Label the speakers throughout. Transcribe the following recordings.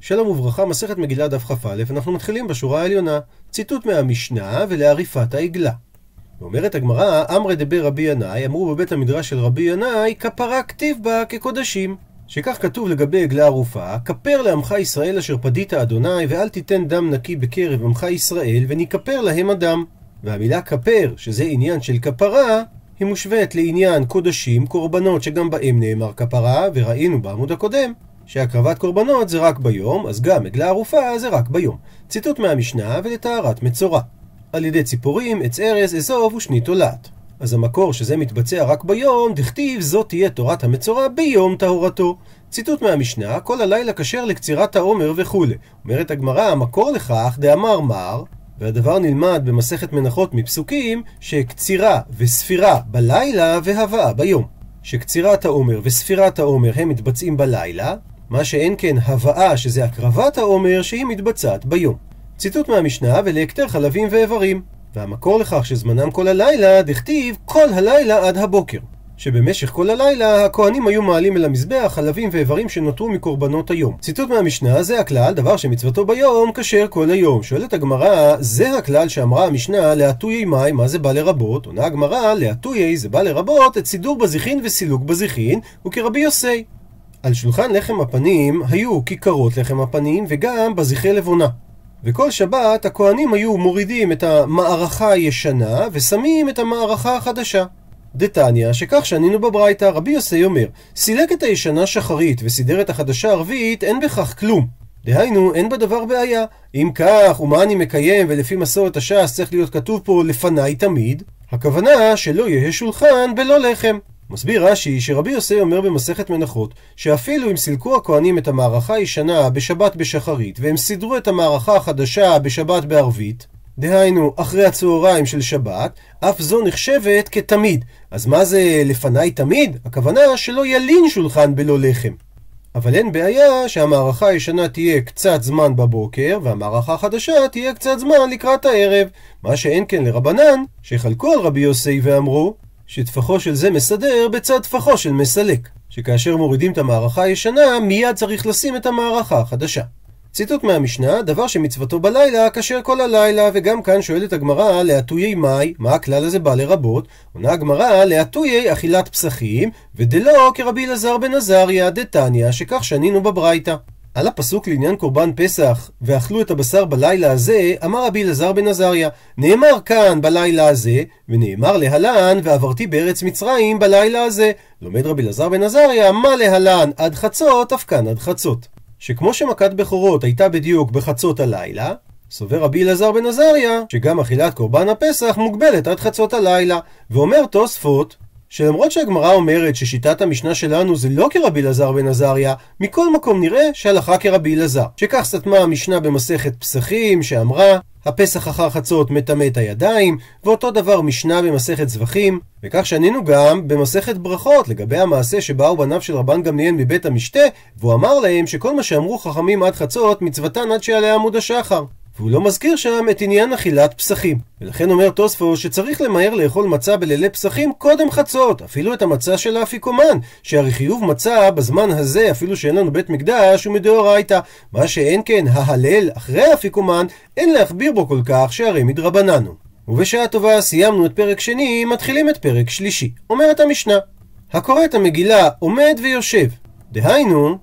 Speaker 1: שלום וברכה, מסכת מגילה דף כ"א, אנחנו מתחילים בשורה העליונה. ציטוט מהמשנה ולעריפת העגלה. ואומרת הגמרא, אמרי דבר רבי ינאי, אמרו בבית המדרש של רבי ינאי, כפרה כתיב בה כקודשים. שכך כתוב לגבי עגלה ערופה, כפר לעמך ישראל אשר פדית אדוני, ואל תיתן דם נקי בקרב עמך ישראל, וניכפר להם הדם. והמילה כפר, שזה עניין של כפרה, היא מושווית לעניין קודשים, קורבנות שגם בהם נאמר כפרה, וראינו בעמוד הקודם שהקרבת קורבנות זה רק ביום, אז גם עגלה ערופה זה רק ביום. ציטוט מהמשנה ולטהרת מצורע. על ידי ציפורים, עץ ארז, אזוב ושני תולעת. אז המקור שזה מתבצע רק ביום, דכתיב זאת תהיה תורת המצורע ביום טהרתו. ציטוט מהמשנה, כל הלילה כשר לקצירת העומר וכולי. אומרת הגמרא, המקור לכך דאמר מר, והדבר נלמד במסכת מנחות מפסוקים, שקצירה וספירה בלילה והבאה ביום. שקצירת העומר וספירת העומר הם מתבצעים בלילה, מה שאין כן הבאה, שזה הקרבת העומר, שהיא מתבצעת ביום. ציטוט מהמשנה, ולהקטר חלבים ואיברים. והמקור לכך שזמנם כל הלילה, דכתיב כל הלילה עד הבוקר. שבמשך כל הלילה הכהנים היו מעלים אל המזבח חלבים ואיברים שנותרו מקורבנות היום. ציטוט מהמשנה זה הכלל, דבר שמצוותו ביום כשר כל היום. שואלת הגמרא, זה הכלל שאמרה המשנה להטויי מים, מה זה בא לרבות? עונה הגמרא, להטויי זה בא לרבות את סידור בזיחין וסילוק בזיחין, וכרבי יוסי. על שולחן לחם הפנים היו כיכרות לחם הפנים וגם בזיחי לבונה. וכל שבת הכהנים היו מורידים את המערכה הישנה ושמים את המערכה החדשה. דתניא, שכך שנינו בברייתא, רבי יוסי אומר, סילק את הישנה שחרית וסידר את החדשה ערבית, אין בכך כלום. דהיינו, אין בדבר בעיה. אם כך, ומה אני מקיים, ולפי מסורת הש"ס צריך להיות כתוב פה לפניי תמיד, הכוונה שלא יהא שולחן בלא לחם. מסביר רש"י שרבי יוסי אומר במסכת מנחות שאפילו אם סילקו הכהנים את המערכה הישנה בשבת בשחרית והם סידרו את המערכה החדשה בשבת בערבית דהיינו אחרי הצהריים של שבת, אף זו נחשבת כתמיד. אז מה זה לפניי תמיד? הכוונה שלא ילין שולחן בלא לחם. אבל אין בעיה שהמערכה הישנה תהיה קצת זמן בבוקר, והמערכה החדשה תהיה קצת זמן לקראת הערב. מה שאין כן לרבנן, שחלקו על רבי יוסי ואמרו, שטפחו של זה מסדר בצד טפחו של מסלק. שכאשר מורידים את המערכה הישנה, מיד צריך לשים את המערכה החדשה. ציטוט מהמשנה, דבר שמצוותו בלילה, כשר כל הלילה, וגם כאן שואלת הגמרא, להטויי מאי, מה הכלל הזה בא לרבות? עונה הגמרא, להטויי אכילת פסחים, ודלא כרבי אלעזר בן עזריה, דתניא, שכך שנינו בברייתא. על הפסוק לעניין קורבן פסח, ואכלו את הבשר בלילה הזה, אמר רבי אלעזר בן עזריה, נאמר כאן בלילה הזה, ונאמר להלן, ועברתי בארץ מצרים בלילה הזה. לומד רבי אלעזר בן עזריה, מה להלן עד חצות, אף כאן עד חצות. שכמו שמכת בכורות הייתה בדיוק בחצות הלילה, סובר רבי אלעזר בן עזריה, שגם אכילת קורבן הפסח מוגבלת עד חצות הלילה. ואומר תוספות, שלמרות שהגמרא אומרת ששיטת המשנה שלנו זה לא כרבי אלעזר בן עזריה, מכל מקום נראה שהלכה כרבי אלעזר. שכך סתמה המשנה במסכת פסחים, שאמרה, הפסח אחר חצות מטמא את הידיים, ואותו דבר משנה במסכת זבחים, וכך שנינו גם במסכת ברכות לגבי המעשה שבאו בניו של רבן גמליאל מבית המשתה, והוא אמר להם שכל מה שאמרו חכמים עד חצות, מצוותן עד שיעלה עמוד השחר. והוא לא מזכיר שם את עניין אכילת פסחים. ולכן אומר תוספו שצריך למהר לאכול מצה בלילי פסחים קודם חצות, אפילו את המצה של האפיקומן, שהרי חיוב מצה בזמן הזה, אפילו שאין לנו בית מקדש, הוא מדאורייתא. מה שאין כן ההלל אחרי האפיקומן, אין להכביר בו כל כך, שהרי מדרבננו. ובשעה טובה סיימנו את פרק שני, מתחילים את פרק שלישי. אומרת המשנה, הקורא את המגילה עומד ויושב. דהיינו,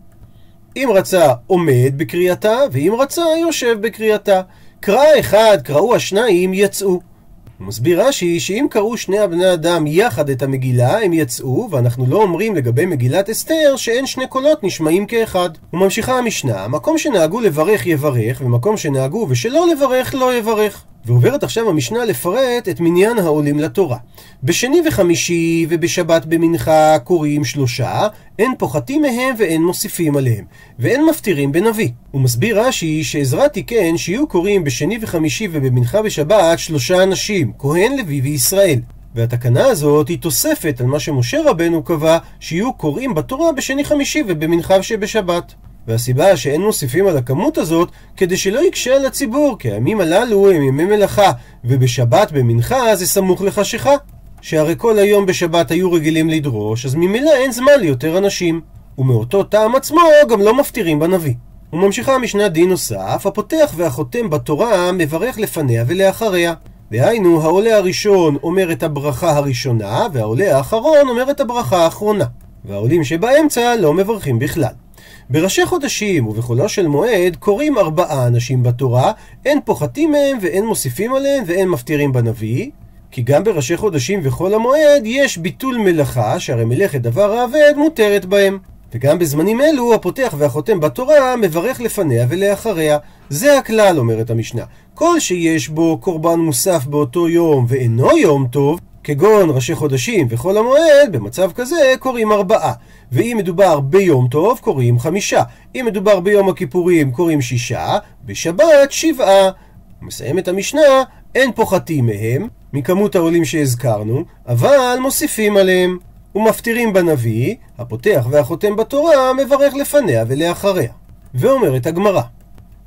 Speaker 1: אם רצה עומד בקריאתה, ואם רצה יושב בקריאתה. קרא אחד, קראו השניים, יצאו. מסביר רש"י שאם קראו שני הבני אדם יחד את המגילה, הם יצאו, ואנחנו לא אומרים לגבי מגילת אסתר שאין שני קולות נשמעים כאחד. וממשיכה המשנה, מקום שנהגו לברך יברך, ומקום שנהגו ושלא לברך לא יברך. ועוברת עכשיו המשנה לפרט את מניין העולים לתורה. בשני וחמישי ובשבת במנחה קוראים שלושה, אין פוחתים מהם ואין מוסיפים עליהם, ואין מפטירים בנביא. הוא מסביר רש"י שעזרא תיקן שיהיו קוראים בשני וחמישי ובמנחה בשבת שלושה אנשים, כהן, לוי וישראל. והתקנה הזאת היא תוספת על מה שמשה רבנו קבע שיהיו קוראים בתורה בשני חמישי ובמנחה שבשבת. והסיבה שאין מוסיפים על הכמות הזאת, כדי שלא יקשה על הציבור, כי הימים הללו הם ימי מלאכה, ובשבת במנחה זה סמוך לחשיכה. שהרי כל היום בשבת היו רגילים לדרוש, אז ממילא אין זמן ליותר אנשים. ומאותו טעם עצמו גם לא מפטירים בנביא. וממשיכה המשנה דין נוסף, הפותח והחותם בתורה מברך לפניה ולאחריה. דהיינו, העולה הראשון אומר את הברכה הראשונה, והעולה האחרון אומר את הברכה האחרונה. והעולים שבאמצע לא מברכים בכלל. בראשי חודשים ובחולו של מועד קוראים ארבעה אנשים בתורה, אין פוחתים מהם ואין מוסיפים עליהם ואין מפטירים בנביא, כי גם בראשי חודשים וחול המועד יש ביטול מלאכה, שהרי מלאכת דבר האבד מותרת בהם. וגם בזמנים אלו הפותח והחותם בתורה מברך לפניה ולאחריה. זה הכלל, אומרת המשנה. כל שיש בו קורבן מוסף באותו יום ואינו יום טוב, כגון ראשי חודשים וחול המועד, במצב כזה קוראים ארבעה. ואם מדובר ביום טוב, קוראים חמישה. אם מדובר ביום הכיפורים, קוראים שישה. בשבת, שבעה. מסיים את המשנה, אין פוחתים מהם, מכמות העולים שהזכרנו, אבל מוסיפים עליהם. ומפטירים בנביא, הפותח והחותם בתורה, מברך לפניה ולאחריה. ואומרת הגמרא,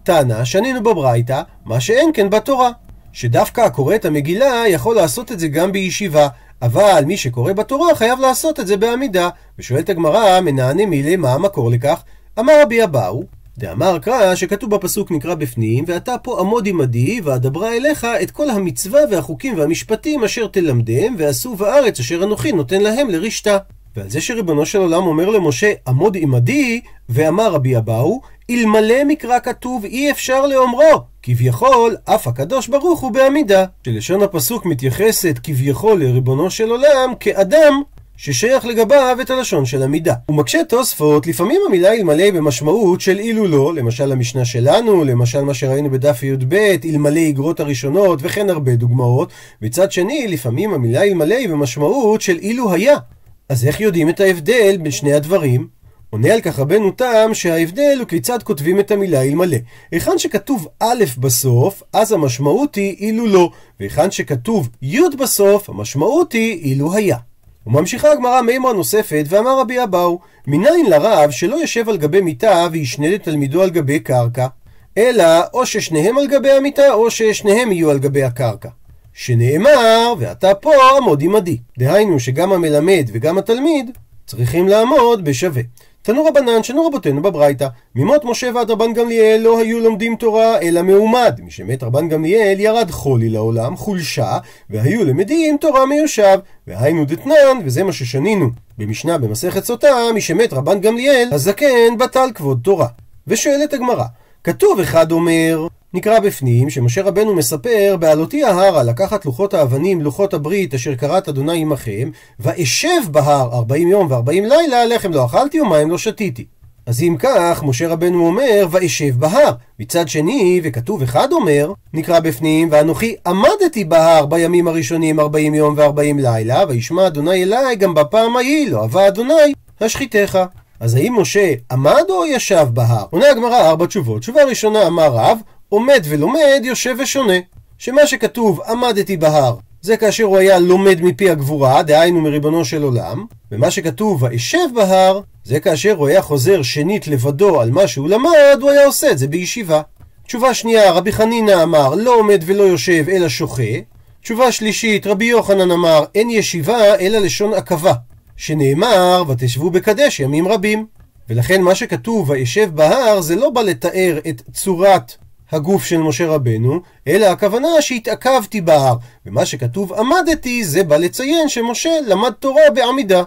Speaker 1: תנא, שנינו בברייתא, מה שאין כן בתורה. שדווקא הקורא את המגילה יכול לעשות את זה גם בישיבה, אבל מי שקורא בתורה חייב לעשות את זה בעמידה. ושואלת הגמרא, מנענה מילי, מה המקור לכך? אמר רבי אבאו, דאמר קרא שכתוב בפסוק נקרא בפנים, ואתה פה עמוד עמדי, ואדברה אליך את כל המצווה והחוקים והמשפטים אשר תלמדם, ועשו בארץ אשר אנוכי נותן להם לרשתה. ועל זה שריבונו של עולם אומר למשה, עמוד עמדי, ואמר רבי אבאו, אלמלא מקרא כתוב אי אפשר לאומרו, כביכול אף הקדוש ברוך הוא בעמידה. שלשון הפסוק מתייחסת כביכול לריבונו של עולם כאדם ששייך לגביו את הלשון של עמידה. הוא מקשה תוספות, לפעמים המילה אלמלא במשמעות של אילו לא, למשל המשנה שלנו, למשל מה שראינו בדף י"ב, אלמלא איגרות הראשונות, וכן הרבה דוגמאות. מצד שני, לפעמים המילה אלמלא במשמעות של אילו היה. אז איך יודעים את ההבדל בין שני הדברים? עונה על כך רבנו תם שההבדל הוא כיצד כותבים את המילה אלמלא. היכן שכתוב א' בסוף, אז המשמעות היא אילו לא, והיכן שכתוב י' בסוף, המשמעות היא אילו היה. וממשיכה הגמרא מימרה נוספת, ואמר רבי אבאו, מניין לרב שלא יושב על גבי מיטה וישנד את תלמידו על גבי קרקע, אלא או ששניהם על גבי המיטה, או ששניהם יהיו על גבי הקרקע. שנאמר, ואתה פה עמוד עמדי. דהיינו שגם המלמד וגם התלמיד צריכים לעמוד בשווה. תנו רבנן שנו רבותינו בברייתא, ממות משה ועד רבן גמליאל לא היו לומדים תורה אלא מעומד, משמת רבן גמליאל ירד חולי לעולם, חולשה, והיו למדים תורה מיושב, והיינו דתנן, וזה מה ששנינו במשנה במסכת סוטה, משמת רבן גמליאל, הזקן בטל כבוד תורה. ושואלת הגמרא, כתוב אחד אומר, נקרא בפנים, שמשה רבנו מספר, בעלותי ההרה לקחת לוחות האבנים, לוחות הברית, אשר קראת אדוני עמכם, ואשב בהר ארבעים יום וארבעים לילה, לחם לא אכלתי ומים לא שתיתי. אז אם כך, משה רבנו אומר, ואשב בהר. מצד שני, וכתוב אחד אומר, נקרא בפנים, ואנוכי עמדתי בהר בימים הראשונים ארבעים יום וארבעים לילה, וישמע אדוני אליי גם בפעם ההיא, לא אהבה אדוני, השחיתך. אז האם משה עמד או ישב בהר? עונה הגמרא ארבע תשובות. תשובה ראשונה אמר רב, עומד ולומד, יושב ושונה. שמה שכתוב עמדתי בהר זה כאשר הוא היה לומד מפי הגבורה, דהיינו מריבונו של עולם, ומה שכתוב ואשב בהר זה כאשר הוא היה חוזר שנית לבדו על מה שהוא למד, הוא היה עושה את זה בישיבה. תשובה שנייה, רבי חנינא אמר לא עומד ולא יושב אלא שוחה. תשובה שלישית, רבי יוחנן אמר אין ישיבה אלא לשון עכבה, שנאמר ותשבו בקדש ימים רבים. ולכן מה שכתוב וישב בהר זה לא בא לתאר את צורת הגוף של משה רבנו, אלא הכוונה שהתעכבתי בהר, ומה שכתוב עמדתי זה בא לציין שמשה למד תורה בעמידה.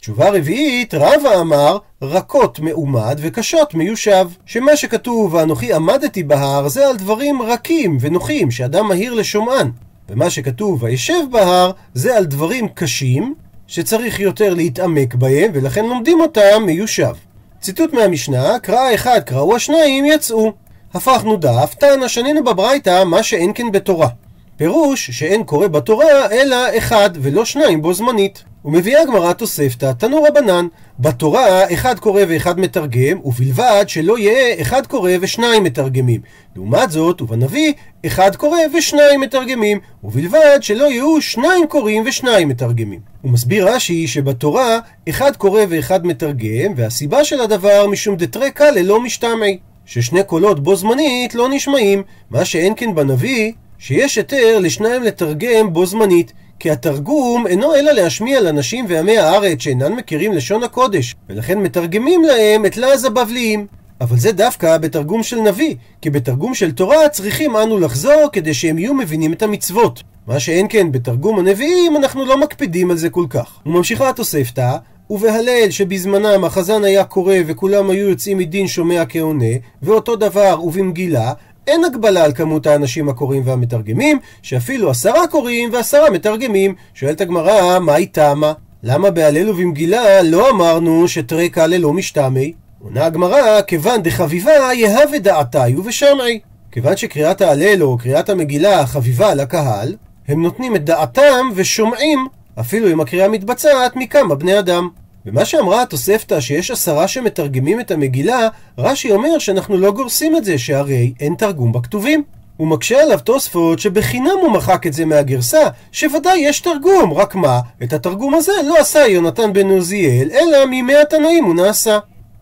Speaker 1: תשובה רביעית, רבא אמר, רכות מעומד וקשות מיושב. שמה שכתוב, ואנוכי עמדתי בהר, זה על דברים רכים ונוחים, שאדם מהיר לשומען. ומה שכתוב, וישב בהר, זה על דברים קשים, שצריך יותר להתעמק בהם, ולכן לומדים אותם מיושב. ציטוט מהמשנה, קרא אחד, קראו השניים, יצאו. הפכנו דף, תנא שנינו בברייתא מה שאין כן בתורה. פירוש שאין קורא בתורה אלא אחד ולא שניים בו זמנית. ומביאה הגמרא תוספתא, תנו רבנן, בתורה אחד קורא ואחד מתרגם, ובלבד שלא יהיה אחד קורא ושניים מתרגמים. לעומת זאת, ובנביא, אחד קורא ושניים מתרגמים, ובלבד שלא יהיו שניים קוראים ושניים מתרגמים. הוא מסביר רש"י שבתורה אחד קורא ואחד מתרגם, והסיבה של הדבר משום דתרקה ללא משתמעי. ששני קולות בו זמנית לא נשמעים, מה שאין כן בנביא, שיש היתר לשניים לתרגם בו זמנית, כי התרגום אינו אלא להשמיע לנשים ועמי הארץ שאינן מכירים לשון הקודש, ולכן מתרגמים להם את לעז הבבליים. אבל זה דווקא בתרגום של נביא, כי בתרגום של תורה צריכים אנו לחזור כדי שהם יהיו מבינים את המצוות. מה שאין כן בתרגום הנביאים, אנחנו לא מקפידים על זה כל כך. וממשיכה התוספתא, ובהלל שבזמנם החזן היה קורא וכולם היו יוצאים מדין שומע כעונה, ואותו דבר ובמגילה, אין הגבלה על כמות האנשים הקוראים והמתרגמים, שאפילו עשרה קוראים ועשרה מתרגמים. שואלת הגמרא, מה היא תמה? למה בהלל ובמגילה לא אמרנו שתרי קהלה לא משתמי? עונה הגמרא, כיוון דחביבה יהווה דעתי ובשמעי. כיוון שקריאת ההלל או קריאת המגילה חביבה לקהל, הם נותנים את דעתם ושומעים, אפילו אם הקריאה מתבצעת מכמה בני אדם. ומה שאמרה התוספתא שיש עשרה שמתרגמים את המגילה, רש"י אומר שאנחנו לא גורסים את זה, שהרי אין תרגום בכתובים. הוא מקשה עליו תוספות שבחינם הוא מחק את זה מהגרסה, שוודאי יש תרגום, רק מה, את התרגום הזה לא עשה יונתן בן עוזיאל, אלא מימי התנאים הוא נעשה.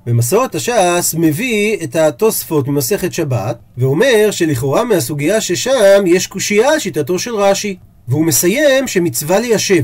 Speaker 1: במסורת הש"ס מביא את התוספות ממסכת שבת, ואומר שלכאורה מהסוגיה ששם יש קושייה על שיטתו של רש"י. והוא מסיים שמצווה ליישב.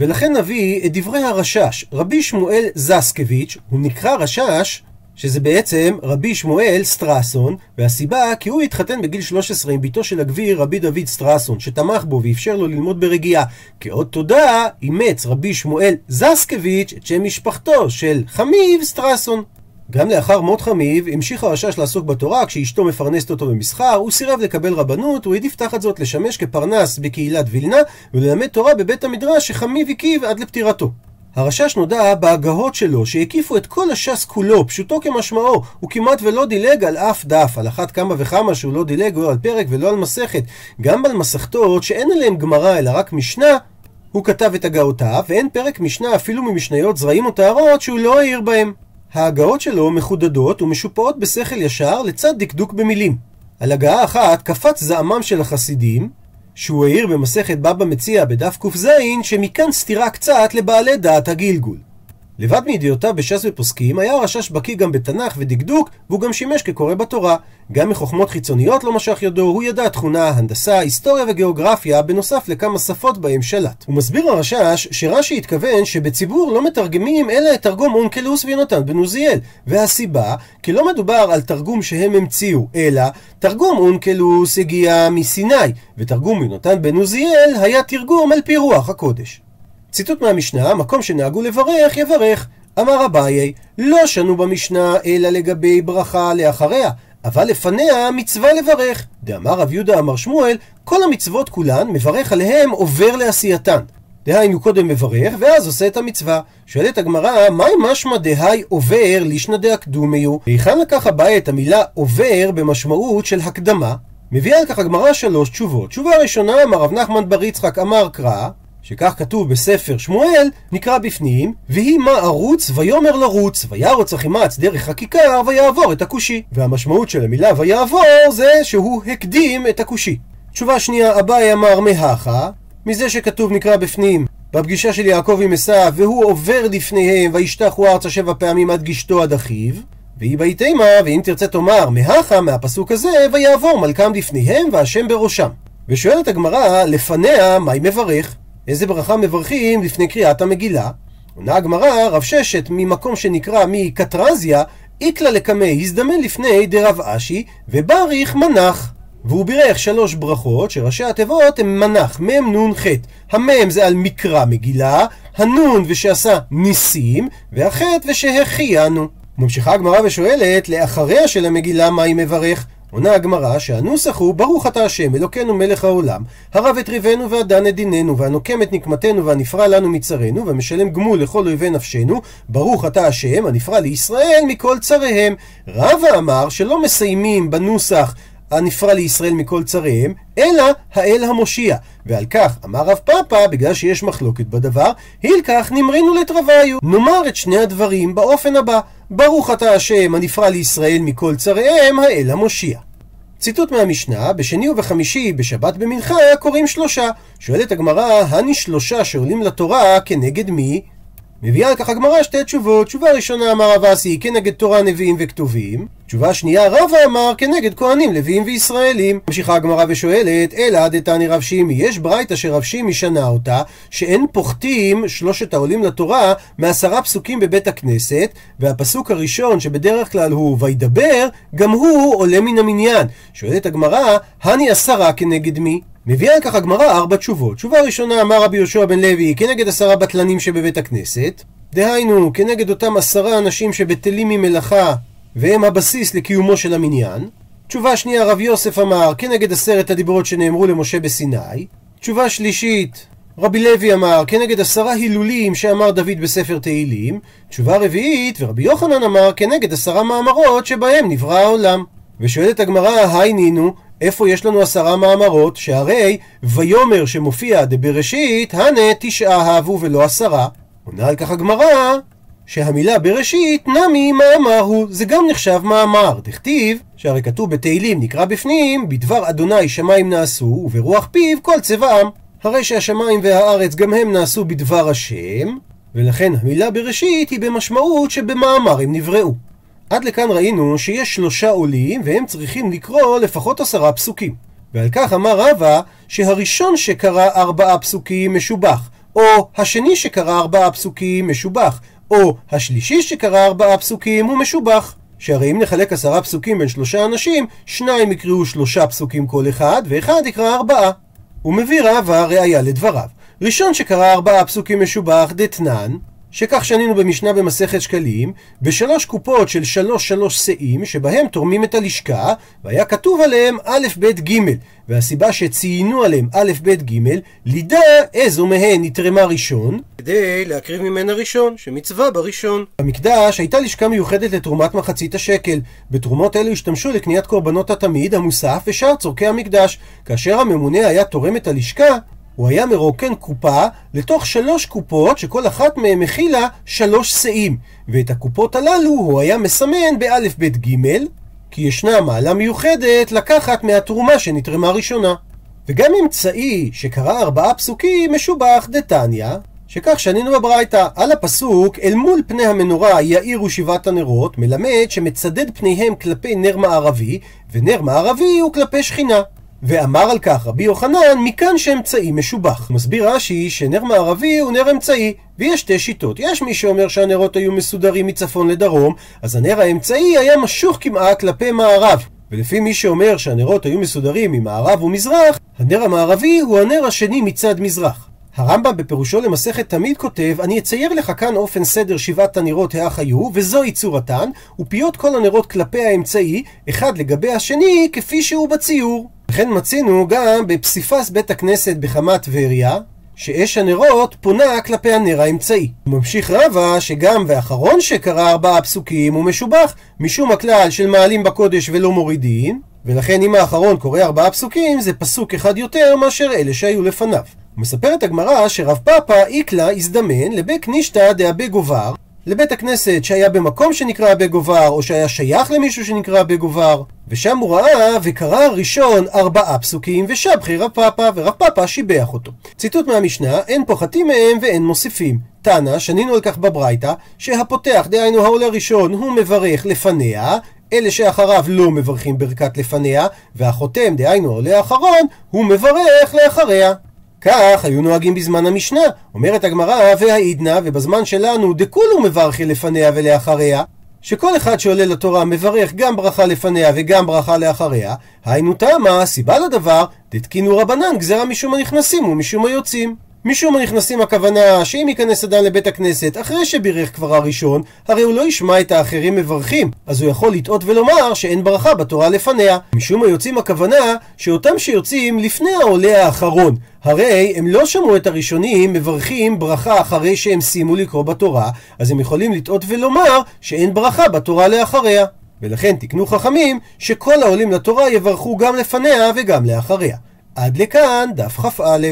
Speaker 1: ולכן נביא את דברי הרשש. רבי שמואל זסקביץ', הוא נקרא רשש, שזה בעצם רבי שמואל סטרסון, והסיבה כי הוא התחתן בגיל 13 עם בתו של הגביר רבי דוד סטרסון, שתמך בו ואפשר לו ללמוד ברגיעה. כאות תודה, אימץ רבי שמואל זסקביץ' את שם משפחתו של חמיב סטרסון. גם לאחר מות חמיב, המשיך הרשש לעסוק בתורה כשאשתו מפרנסת אותו במסחר, הוא סירב לקבל רבנות, הוא העדיף תחת זאת לשמש כפרנס בקהילת וילנה, וללמד תורה בבית המדרש שחמיב הקיב עד לפטירתו. הרשש נודע בהגהות שלו, שהקיפו את כל הש"ס כולו, פשוטו כמשמעו, הוא כמעט ולא דילג על אף דף, על אחת כמה וכמה שהוא לא דילג לא על פרק ולא על מסכת. גם על מסכתות שאין עליהן גמרא אלא רק משנה, הוא כתב את הגהותיו, ואין פרק משנה אפילו ממשניות זרעים או טהרות שהוא לא העיר בהם. ההגאות שלו מחודדות ומשופעות בשכל ישר לצד דקדוק במילים. על הגאה אחת קפץ זעמם של החסידים, שהוא העיר במסכת בבא מציע בדף ק"ז, שמכאן סתירה קצת לבעלי דעת הגלגול. לבד מידיעותיו בש"ס ופוסקים, היה הרשש בקיא גם בתנ"ך ודקדוק, והוא גם שימש כקורא בתורה. גם מחוכמות חיצוניות לא משך ידו, הוא ידע תכונה, הנדסה, היסטוריה וגיאוגרפיה, בנוסף לכמה שפות בהם שלט. הוא מסביר הרשש שרש"י התכוון שבציבור לא מתרגמים אלא את תרגום אונקלוס ויונתן בן עוזיאל. והסיבה, כי לא מדובר על תרגום שהם המציאו, אלא תרגום אונקלוס הגיע מסיני, ותרגום יונתן בן עוזיאל היה תרגום על פי רוח הקודש. ציטוט מהמשנה, מקום שנהגו לברך, יברך. אמר אביי, לא שנו במשנה אלא לגבי ברכה לאחריה, אבל לפניה מצווה לברך. דאמר רב יהודה אמר שמואל, כל המצוות כולן, מברך עליהם עובר לעשייתן. דהיינו קודם מברך, ואז עושה את המצווה. שואלת הגמרא, מהי משמע דהי עובר לישנא דאקדומיו? היכן לקח אביי את המילה עובר במשמעות של הקדמה? מביאה על כך הגמרא שלוש תשובות. תשובה ראשונה, אמר רב נחמן בר יצחק אמר קרא, שכך כתוב בספר שמואל, נקרא בפנים, ויהי מה ערוץ ויאמר לרוץ, וירוץ אחימץ דרך הכיכר ויעבור את הכושי. והמשמעות של המילה ויעבור זה שהוא הקדים את הכושי. תשובה שנייה, אביי אמר מהכה, מזה שכתוב נקרא בפנים, בפגישה של יעקב עם עשיו, והוא עובר לפניהם, וישתחו ארצה שבע פעמים עד גשתו עד אחיו. והיא בהיתמה, ואם תרצה תאמר מהכה, מהפסוק הזה, ויעבור מלכם לפניהם, והשם בראשם. ושואלת הגמרא, לפניה, מהי מברך? איזה ברכה מברכים לפני קריאת המגילה? עונה הגמרא, רב ששת ממקום שנקרא מקטרזיה, איקלה לקמי הזדמן לפני דרב אשי, ובריך מנח. והוא בירך שלוש ברכות שראשי התיבות הם מנח, מ' נ' ח'. המ' זה על מקרא מגילה, הנון ושעשה ניסים, והח' ושהחיינו. ממשיכה הגמרא ושואלת, לאחריה של המגילה מה היא מברך? עונה הגמרא שהנוסח הוא ברוך אתה השם אלוקינו מלך העולם הרב את ריבנו והדן את דיננו והנוקם את נקמתנו והנפרע לנו מצרינו והמשלם גמול לכל אויבי נפשנו ברוך אתה השם הנפרע לישראל מכל צריהם. רבא אמר שלא מסיימים בנוסח הנפרע לישראל מכל צריהם, אלא האל המושיע. ועל כך אמר רב פאפא, בגלל שיש מחלוקת בדבר, הילקח נמרינו לטרוויו. נאמר את שני הדברים באופן הבא: ברוך אתה השם הנפרע לישראל מכל צריהם, האל המושיע. ציטוט מהמשנה, בשני ובחמישי בשבת במנחה קוראים שלושה. שואלת הגמרא, הני שלושה שעולים לתורה כנגד מי? מביאה על כך הגמרא שתי תשובות. תשובה ראשונה אמר רב אסי כנגד תורה נביאים וכתובים. תשובה שנייה רבא אמר כנגד כהנים לוויים וישראלים. ממשיכה הגמרא ושואלת אלא דתני רב שימי יש ברייתא שרב שימי שנה אותה שאין פוחתים שלושת העולים לתורה מעשרה פסוקים בבית הכנסת והפסוק הראשון שבדרך כלל הוא וידבר גם הוא עולה מן המניין. שואלת הגמרא הני עשרה כנגד מי? מביאה כך הגמרא ארבע תשובות. תשובה ראשונה אמר רבי יהושע בן לוי כנגד עשרה בטלנים שבבית הכנסת, דהיינו כנגד אותם עשרה אנשים שבטלים ממלאכה והם הבסיס לקיומו של המניין. תשובה שנייה רב יוסף אמר כנגד עשרת הדיברות שנאמרו למשה בסיני. תשובה שלישית רבי לוי אמר כנגד עשרה הילולים שאמר דוד בספר תהילים. תשובה רביעית ורבי יוחנן אמר כנגד עשרה מאמרות שבהם נברא העולם. ושואלת הגמרא, היי נינו, איפה יש לנו עשרה מאמרות? שהרי ויאמר שמופיע דבראשית, הנה תשעה אהבו ולא עשרה. עונה על כך הגמרא, שהמילה בראשית נמי מאמר הוא, זה גם נחשב מאמר. דכתיב, שהרי כתוב בתהילים נקרא בפנים, בדבר אדוני שמיים נעשו, וברוח פיו כל צבעם. הרי שהשמיים והארץ גם הם נעשו בדבר השם, ולכן המילה בראשית היא במשמעות שבמאמר הם נבראו. עד לכאן ראינו שיש שלושה עולים והם צריכים לקרוא לפחות עשרה פסוקים. ועל כך אמר רבא שהראשון שקרא ארבעה פסוקים משובח, או השני שקרא ארבעה פסוקים משובח, או השלישי שקרא ארבעה פסוקים הוא משובח. שהרי אם נחלק עשרה פסוקים בין שלושה אנשים, שניים יקראו שלושה פסוקים כל אחד, ואחד יקרא ארבעה. הוא מביא רבא ראיה לדבריו. ראשון שקרא ארבעה פסוקים משובח דתנן, שכך שנינו במשנה במסכת שקלים, בשלוש קופות של שלוש שלוש שאים, שבהם תורמים את הלשכה, והיה כתוב עליהם א' ב' ג', והסיבה שציינו עליהם א' ב' ג', לידע איזו מהן נתרמה ראשון, כדי להקריב ממנה ראשון, שמצווה בראשון. במקדש הייתה לשכה מיוחדת לתרומת מחצית השקל. בתרומות אלו השתמשו לקניית קורבנות התמיד, המוסף ושאר צורכי המקדש. כאשר הממונה היה תורם את הלשכה, הוא היה מרוקן קופה לתוך שלוש קופות שכל אחת מהן מכילה שלוש שאים. ואת הקופות הללו הוא היה מסמן באלף בית ג' כי ישנה מעלה מיוחדת לקחת מהתרומה שנתרמה ראשונה. וגם אמצעי שקרא ארבעה פסוקים משובח דתניא שכך שנינו בברייתא, על הפסוק אל מול פני המנורה יאירו שבעת הנרות מלמד שמצדד פניהם כלפי נר מערבי ונר מערבי הוא כלפי שכינה ואמר על כך רבי יוחנן, מכאן שאמצעי משובח. מסביר רש"י שנר מערבי הוא נר אמצעי, ויש שתי שיטות. יש מי שאומר שהנרות היו מסודרים מצפון לדרום, אז הנר האמצעי היה משוך כמעה כלפי מערב. ולפי מי שאומר שהנרות היו מסודרים ממערב ומזרח, הנר המערבי הוא הנר השני מצד מזרח. הרמב"ם בפירושו למסכת תמיד כותב, אני אצייר לך כאן אופן סדר שבעת הנרות האח היו, וזוהי צורתן, ופיות כל הנרות כלפי האמצעי, אחד לגבי השני, כפי שהוא בציור. וכן מצינו גם בפסיפס בית הכנסת בחמת טבריה, שאש הנרות פונה כלפי הנר האמצעי. ממשיך רבה שגם ואחרון שקרא ארבעה פסוקים הוא משובח, משום הכלל של מעלים בקודש ולא מורידין, ולכן אם האחרון קורא ארבעה פסוקים זה פסוק אחד יותר מאשר אלה שהיו לפניו. מספרת הגמרא שרב פאפא איקלה הזדמן לבית נישתא דאבי גובר לבית הכנסת שהיה במקום שנקרא בגובר, או שהיה שייך למישהו שנקרא בגובר, ושם הוא ראה וקרא ראשון ארבעה פסוקים, ושבחי רב פאפא, ורב פאפא שיבח אותו. ציטוט מהמשנה, אין פוחתים מהם ואין מוסיפים. תנא, שנינו על כך בברייתא, שהפותח, דהיינו העולה ראשון, הוא מברך לפניה, אלה שאחריו לא מברכים ברכת לפניה, והחותם, דהיינו העולה האחרון, הוא מברך לאחריה. כך היו נוהגים בזמן המשנה. אומרת הגמרא, והעידנא, ובזמן שלנו דכולו מברכי לפניה ולאחריה, שכל אחד שעולה לתורה מברך גם ברכה לפניה וגם ברכה לאחריה, היינו תמה, סיבה לדבר, דתקינו רבנן גזרה משום הנכנסים ומשום היוצאים. משום הנכנסים הכוונה שאם ייכנס אדם לבית הכנסת אחרי שבירך כבר הראשון, הרי הוא לא ישמע את האחרים מברכים, אז הוא יכול לטעות ולומר שאין ברכה בתורה לפניה. משום היוצאים הכוונה שאותם שיוצאים לפני העולה האחרון, הרי הם לא שמעו את הראשונים מברכים ברכה אחרי שהם סיימו לקרוא בתורה, אז הם יכולים לטעות ולומר שאין ברכה בתורה לאחריה. ולכן תקנו חכמים שכל העולים לתורה יברכו גם לפניה וגם לאחריה. עד לכאן דף כ"א.